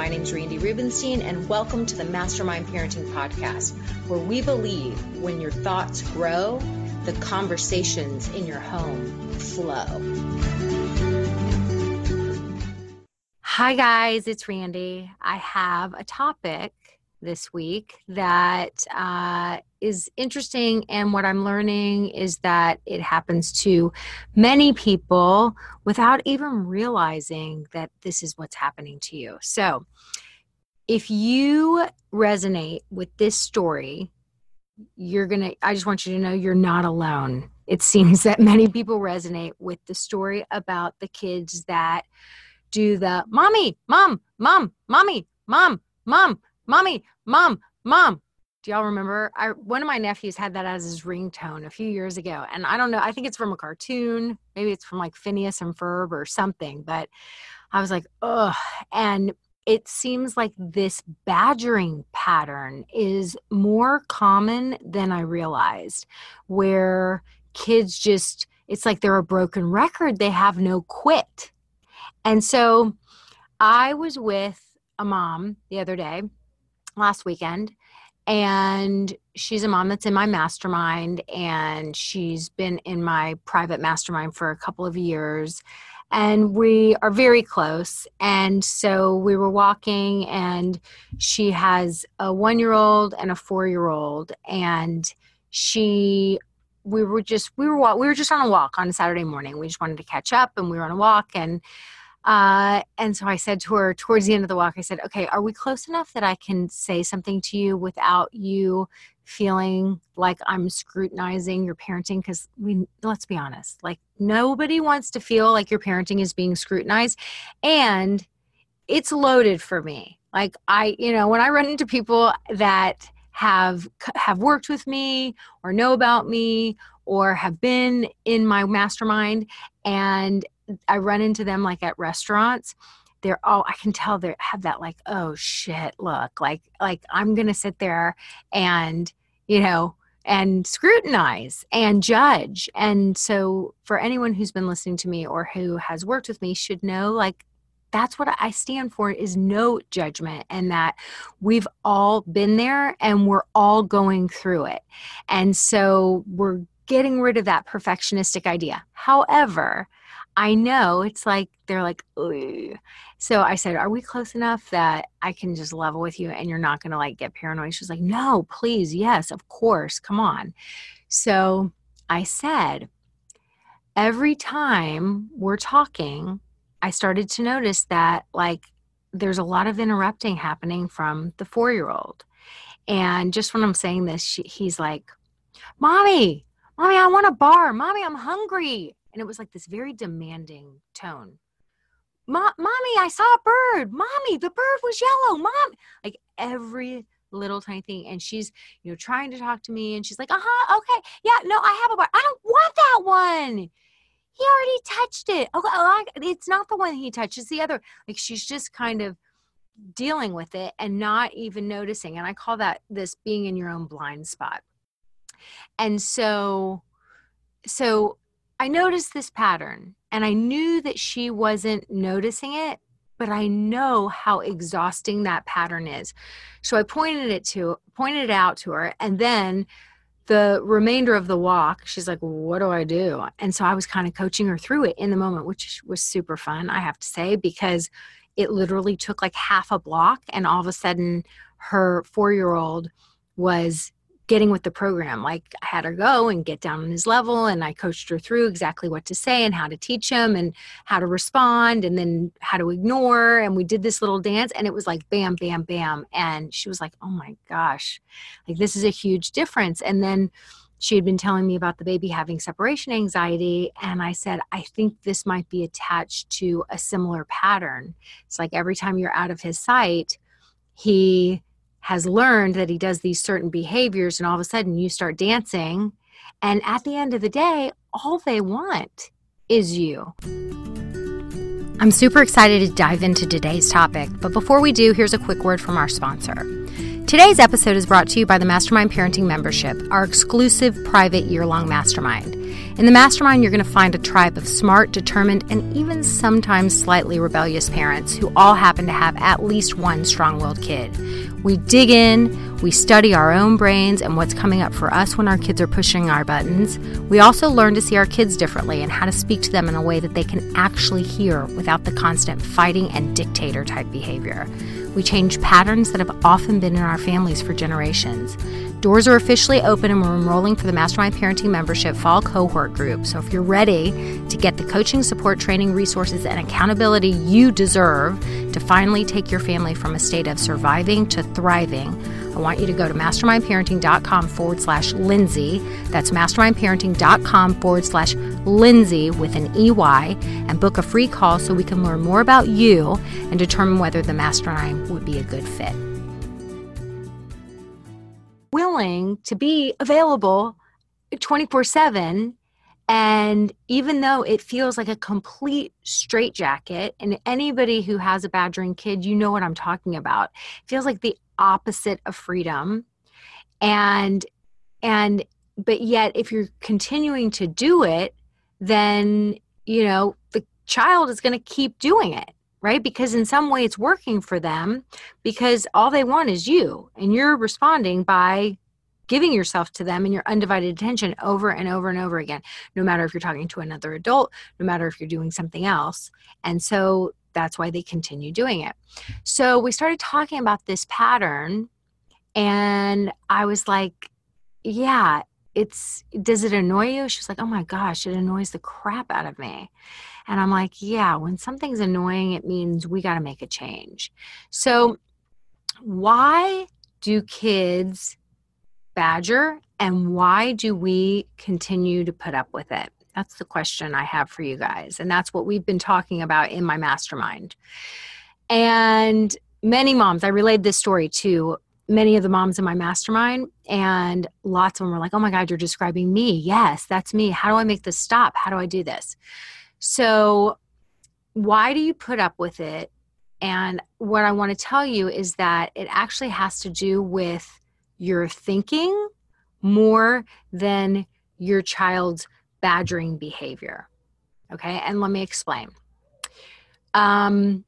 My name is Randi Rubenstein, and welcome to the Mastermind Parenting Podcast, where we believe when your thoughts grow, the conversations in your home flow. Hi, guys, it's Randi. I have a topic this week that uh, is interesting. And what I'm learning is that it happens to many people without even realizing that this is what's happening to you. So, if you resonate with this story, you're going to, I just want you to know you're not alone. It seems that many people resonate with the story about the kids that do the mommy, mom, mom, mommy, mom, mom, mommy, mom, mom. Do y'all remember? I one of my nephews had that as his ringtone a few years ago, and I don't know. I think it's from a cartoon. Maybe it's from like Phineas and Ferb or something. But I was like, ugh. And it seems like this badgering pattern is more common than I realized, where kids just it's like they're a broken record. They have no quit. And so I was with a mom the other day last weekend and she's a mom that's in my mastermind and she's been in my private mastermind for a couple of years and we are very close and so we were walking and she has a one year old and a four year old and she we were just we were we were just on a walk on a saturday morning. We just wanted to catch up and we were on a walk and uh, and so I said to her towards the end of the walk, I said, okay, are we close enough that I can say something to you without you feeling like I'm scrutinizing your parenting? Because we, let's be honest, like nobody wants to feel like your parenting is being scrutinized. And it's loaded for me. Like I, you know, when I run into people that have have worked with me or know about me or have been in my mastermind and I run into them like at restaurants they're all I can tell they have that like oh shit look like like I'm gonna sit there and you know and scrutinize and judge and so for anyone who's been listening to me or who has worked with me should know like that's what I stand for is no judgment and that we've all been there and we're all going through it. And so we're getting rid of that perfectionistic idea. However, I know it's like they're like, so I said, Are we close enough that I can just level with you and you're not gonna like get paranoid? She's like, No, please, yes, of course, come on. So I said, Every time we're talking, I started to notice that like there's a lot of interrupting happening from the four year old. And just when I'm saying this, she, he's like, Mommy, Mommy, I want a bar. Mommy, I'm hungry and it was like this very demanding tone. Mommy i saw a bird. Mommy the bird was yellow. Mom like every little tiny thing. And she's you know trying to talk to me and she's like uh-huh okay. Yeah no i have a bird. i don't want that one. He already touched it. Okay oh, it's not the one he touched. It's the other. Like she's just kind of dealing with it and not even noticing. And i call that this being in your own blind spot. And so so I noticed this pattern and I knew that she wasn't noticing it, but I know how exhausting that pattern is. So I pointed it to pointed it out to her and then the remainder of the walk, she's like, What do I do? And so I was kind of coaching her through it in the moment, which was super fun, I have to say, because it literally took like half a block. And all of a sudden, her four year old was getting with the program. Like I had her go and get down on his level, and I coached her through exactly what to say and how to teach him and how to respond and then how to ignore. And we did this little dance, and it was like bam, bam, bam. And she was like, oh my gosh, like this is a huge difference. And then she had been telling me about the baby having separation anxiety. And I said, I think this might be attached to a similar pattern. It's like every time you're out of his sight, he has learned that he does these certain behaviors and all of a sudden you start dancing and at the end of the day all they want is you. I'm super excited to dive into today's topic but before we do here's a quick word from our sponsor. Today's episode is brought to you by the mastermind parenting membership our exclusive private year-long mastermind in the mastermind, you're going to find a tribe of smart, determined, and even sometimes slightly rebellious parents who all happen to have at least one strong willed kid. We dig in, we study our own brains and what's coming up for us when our kids are pushing our buttons. We also learn to see our kids differently and how to speak to them in a way that they can actually hear without the constant fighting and dictator type behavior. We change patterns that have often been in our families for generations. Doors are officially open and we're enrolling for the Mastermind Parenting Membership Fall Cohort Group. So if you're ready to get the coaching, support, training, resources, and accountability you deserve to finally take your family from a state of surviving to thriving, I want you to go to mastermindparenting.com forward slash Lindsey. That's mastermindparenting.com forward slash Lindsey with an EY and book a free call so we can learn more about you and determine whether the mastermind would be a good fit willing to be available 24 7 and even though it feels like a complete straitjacket, and anybody who has a badgering kid, you know what I'm talking about. It feels like the opposite of freedom. And and but yet if you're continuing to do it, then you know, the child is going to keep doing it right? Because in some way it's working for them because all they want is you and you're responding by giving yourself to them and your undivided attention over and over and over again, no matter if you're talking to another adult, no matter if you're doing something else. And so that's why they continue doing it. So we started talking about this pattern and I was like, yeah, it's does it annoy you? She's like, oh my gosh, it annoys the crap out of me. And I'm like, yeah, when something's annoying, it means we got to make a change. So, why do kids badger and why do we continue to put up with it? That's the question I have for you guys. And that's what we've been talking about in my mastermind. And many moms, I relayed this story to many of the moms in my mastermind, and lots of them were like, Oh my God, you're describing me. Yes, that's me. How do I make this stop? How do I do this? So, why do you put up with it? And what I want to tell you is that it actually has to do with your thinking more than your child's badgering behavior. Okay, and let me explain. Um,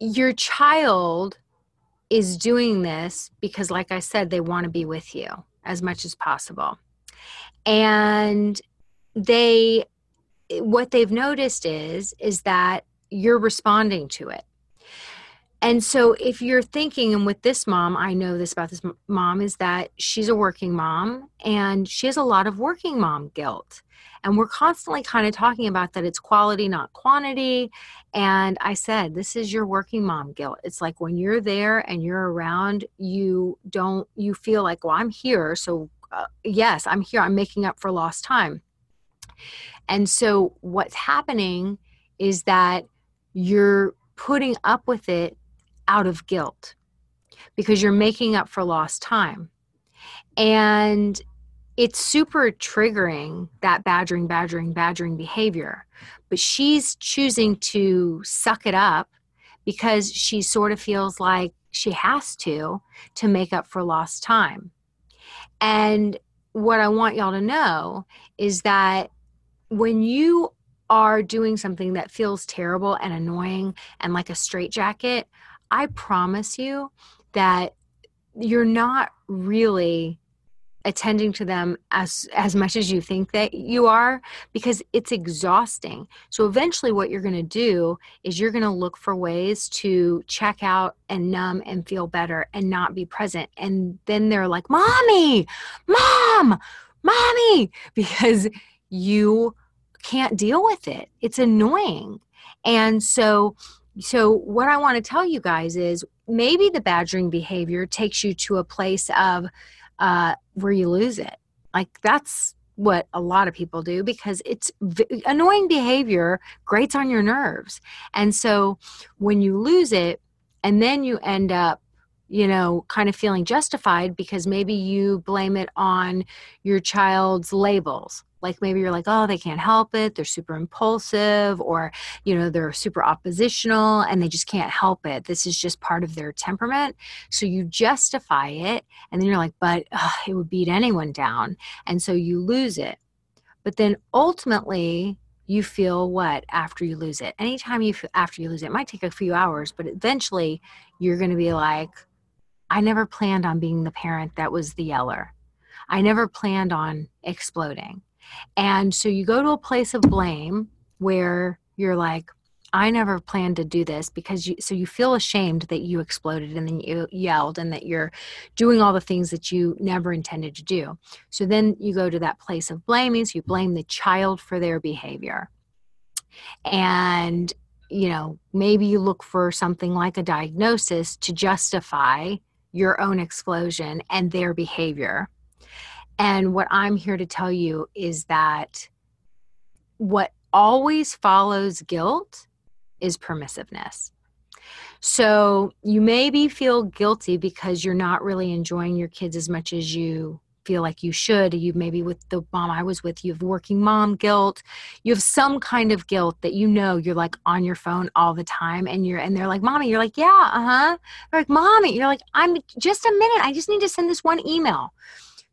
your child is doing this because, like I said, they want to be with you as much as possible. And they what they've noticed is is that you're responding to it. And so if you're thinking and with this mom i know this about this mom is that she's a working mom and she has a lot of working mom guilt. And we're constantly kind of talking about that it's quality not quantity. And i said this is your working mom guilt. It's like when you're there and you're around you don't you feel like well i'm here so uh, yes i'm here. I'm making up for lost time and so what's happening is that you're putting up with it out of guilt because you're making up for lost time. And it's super triggering that badgering, badgering, badgering behavior. But she's choosing to suck it up because she sort of feels like she has to to make up for lost time. And what I want y'all to know is that when you are doing something that feels terrible and annoying and like a straitjacket, I promise you that you're not really attending to them as as much as you think that you are because it's exhausting. So eventually what you're going to do is you're going to look for ways to check out and numb and feel better and not be present. And then they're like mommy! Mom! Mommy! Because you can't deal with it it's annoying and so so what i want to tell you guys is maybe the badgering behavior takes you to a place of uh, where you lose it. Like that's what a lot of people do because it's v- annoying behavior grates on your nerves. And so when you lose it and then you end up you know, kind of feeling justified because maybe you blame it on your child's labels like maybe you're like oh they can't help it. They're super impulsive or you know they're super oppositional and they just can't help it. This is just part of their temperament. So you justify it and then you're like but ugh, it would beat anyone down. And so you lose it. But then ultimately you feel what after you lose it? Anytime you feel after you lose it, it might take a few hours but eventually you're going to be like i never planned on being the parent that was the yeller. I never planned on exploding. And so you go to a place of blame where you're like, I never planned to do this because you, so you feel ashamed that you exploded and then you yelled and that you're doing all the things that you never intended to do. So then you go to that place of blaming. So you blame the child for their behavior. And, you know, maybe you look for something like a diagnosis to justify your own explosion and their behavior. And what I'm here to tell you is that what always follows guilt is permissiveness. So you maybe feel guilty because you're not really enjoying your kids as much as you feel like you should. You maybe with the mom I was with, you have working mom guilt. You have some kind of guilt that you know you're like on your phone all the time and you're and they're like, Mommy, you're like, Yeah, uh-huh. They're like, Mommy, you're like, I'm just a minute. I just need to send this one email.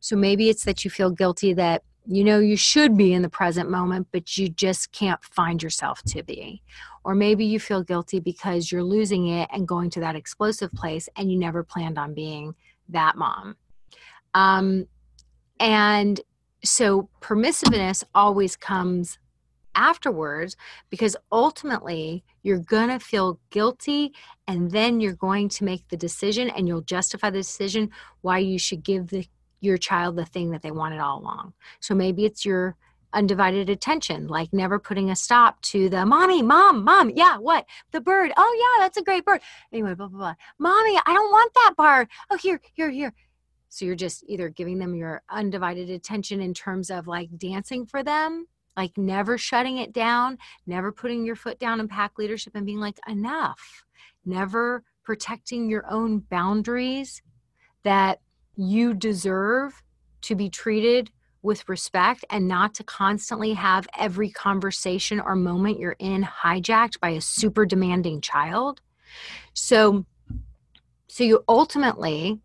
So maybe it's that you feel guilty that you know you should be in the present moment, but you just can't find yourself to be. Or maybe you feel guilty because you're losing it and going to that explosive place and you never planned on being that mom. Um, and so permissiveness always comes afterwards because ultimately you're going to feel guilty and then you're going to make the decision and you'll justify the decision why you should give the your child the thing that they wanted all along. So maybe it's your undivided attention, like never putting a stop to the mommy, mom, mom, yeah, what? The bird. Oh, yeah, that's a great bird. Anyway, blah, blah, blah. Mommy, I don't want that bird. Oh, here, here, here. So you're just either giving them your undivided attention in terms of like dancing for them, like never shutting it down, never putting your foot down in pack leadership and being like, enough, never protecting your own boundaries that you deserve to be treated with respect and not to constantly have every conversation or moment you're in hijacked by a super demanding child. So so you ultimately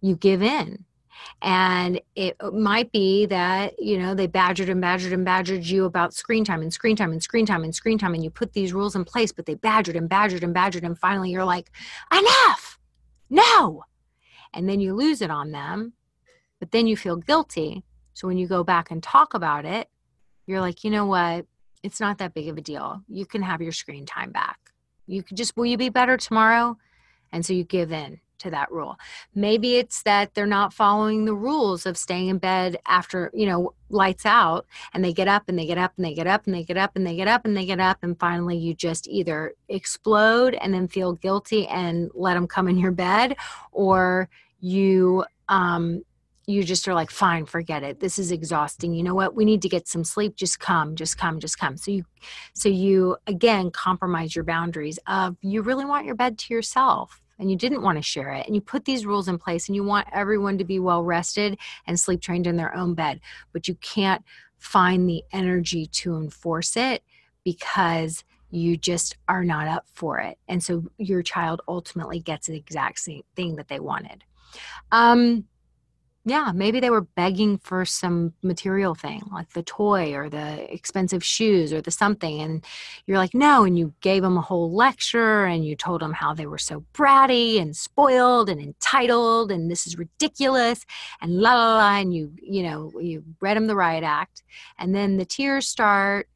you give in. And it might be that you know they badgered and badgered and badgered you about screen time and screen time and screen time and screen time and you put these rules in place but they badgered and badgered and badgered and finally you're like enough! No and then you lose it on them, but then you feel guilty. So when you go back and talk about it, you're like, you know what? It's not that big of a deal. You can have your screen time back. You could just, will you be better tomorrow? And so you give in to that rule. Maybe it's that they're not following the rules of staying in bed after, you know, lights out and they get up and they get up and they get up and they get up and they get up and they get up and finally you just either explode and then feel guilty and let them come in your bed or you um you just are like fine forget it. This is exhausting. You know what? We need to get some sleep. Just come just come just come. So you so you again compromise your boundaries of you really want your bed to yourself and you didn't want to share it and you put these rules in place and you want everyone to be well rested and sleep trained in their own bed but you can't find the energy to enforce it because you just are not up for it and so your child ultimately gets the exact same thing that they wanted. Um Yeah, maybe they were begging for some material thing, like the toy or the expensive shoes or the something. And you're like, no. And you gave them a whole lecture and you told them how they were so bratty and spoiled and entitled and this is ridiculous and la la la. And you, you know, you read them the riot act. And then the tears start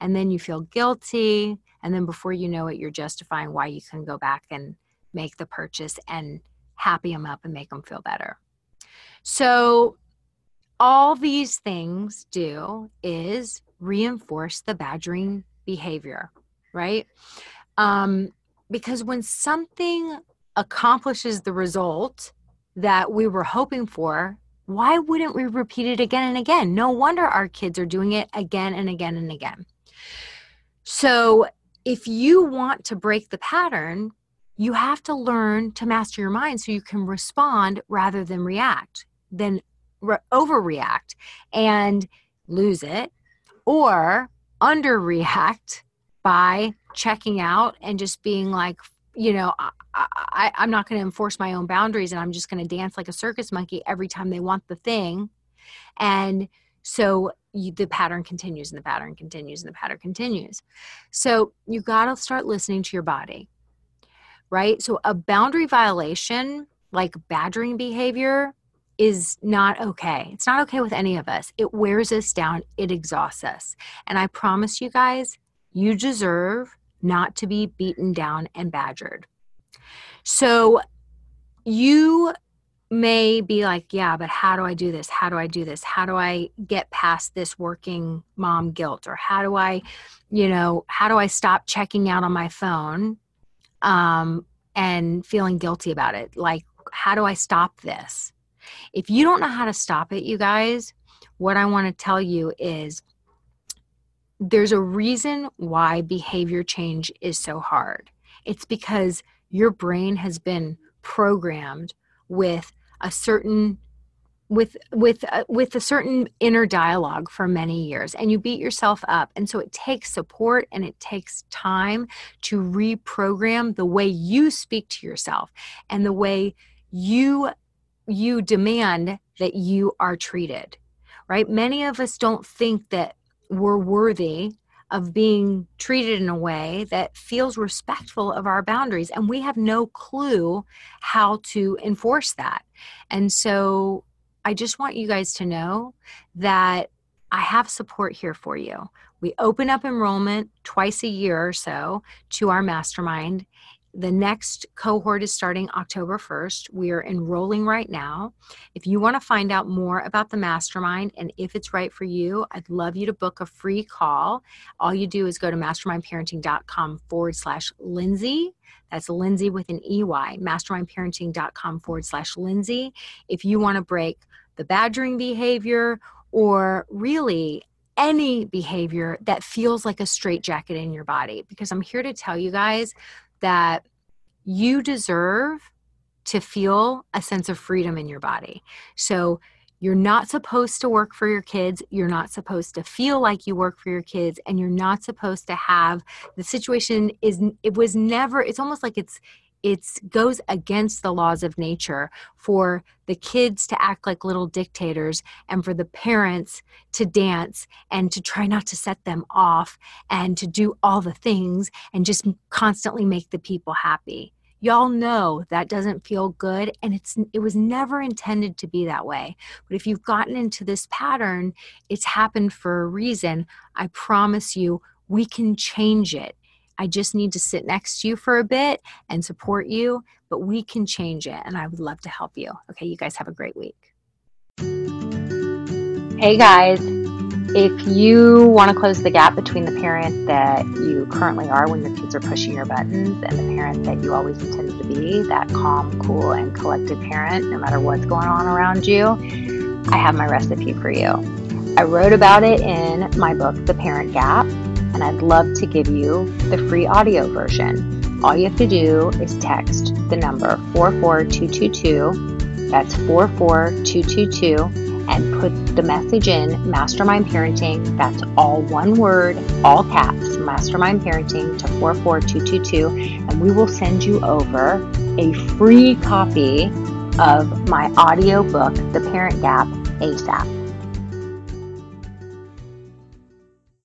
and then you feel guilty. And then before you know it, you're justifying why you can go back and make the purchase and happy them up and make them feel better. So, all these things do is reinforce the badgering behavior, right? Um, because when something accomplishes the result that we were hoping for, why wouldn't we repeat it again and again? No wonder our kids are doing it again and again and again. So, if you want to break the pattern, you have to learn to master your mind so you can respond rather than react then re- overreact and lose it or underreact by checking out and just being like you know I, i'm not going to enforce my own boundaries and i'm just going to dance like a circus monkey every time they want the thing. And so you, the pattern continues and the pattern continues and the pattern continues. So you got to start listening to your body right? So a boundary violation like badgering behavior is not okay. It's not okay with any of us. It wears us down, it exhausts us. And I promise you guys, you deserve not to be beaten down and badgered. So you may be like, yeah, but how do I do this? How do I do this? How do I get past this working mom guilt? Or how do I, you know, how do I stop checking out on my phone um, and feeling guilty about it? Like, how do I stop this? If you don't know how to stop it, you guys, what I want to tell you is there's a reason why behavior change is so hard. It's because your brain has been programmed with a certain with with uh, with a certain inner dialogue for many years and you beat yourself up and so it takes support and it takes time to reprogram the way you speak to yourself and the way you you demand that you are treated, right? Many of us don't think that we're worthy of being treated in a way that feels respectful of our boundaries. And we have no clue how to enforce that. And so I just want you guys to know that I have support here for you. We open up enrollment twice a year or so to our mastermind the next cohort is starting October 1st. We are enrolling right now. If you want to find out more about the mastermind and if it's right for you, I'd love you to book a free call. All you do is go to mastermindparenting.com forward slash Lindsey. That's Lindsey with an EY, mastermindparenting.com forward slash Lindsey. If you want to break the badgering behavior or really any behavior that feels like a straitjacket in your body, because I'm here to tell you guys that you deserve to feel a sense of freedom in your body. So you're not supposed to work for your kids. You're not supposed to feel like you work for your kids and you're not supposed to have the situation is it was never it's almost like it's it goes against the laws of nature for the kids to act like little dictators and for the parents to dance and to try not to set them off and to do all the things and just constantly make the people happy. Y'all know that doesn't feel good and it's it was never intended to be that way. But if you've gotten into this pattern it's happened for a reason. I promise you we can change it I just need to sit next to you for a bit and support you, but we can change it. And I would love to help you. Okay, you guys have a great week. Hey guys, if you want to close the gap between the parent that you currently are when your kids are pushing your buttons and the parent that you always intended to be, that calm, cool, and collected parent, no matter what's going on around you, I have my recipe for you. I wrote about it in my book, The Parent Gap and I'd love to give you the free audio version. All you have to do is text the number 44222, that's 44222, and put the message in Mastermind Parenting, that's all one word, all caps, Mastermind Parenting to 44222, and we will send you over a free copy of my audio book, The Parent Gap, ASAP.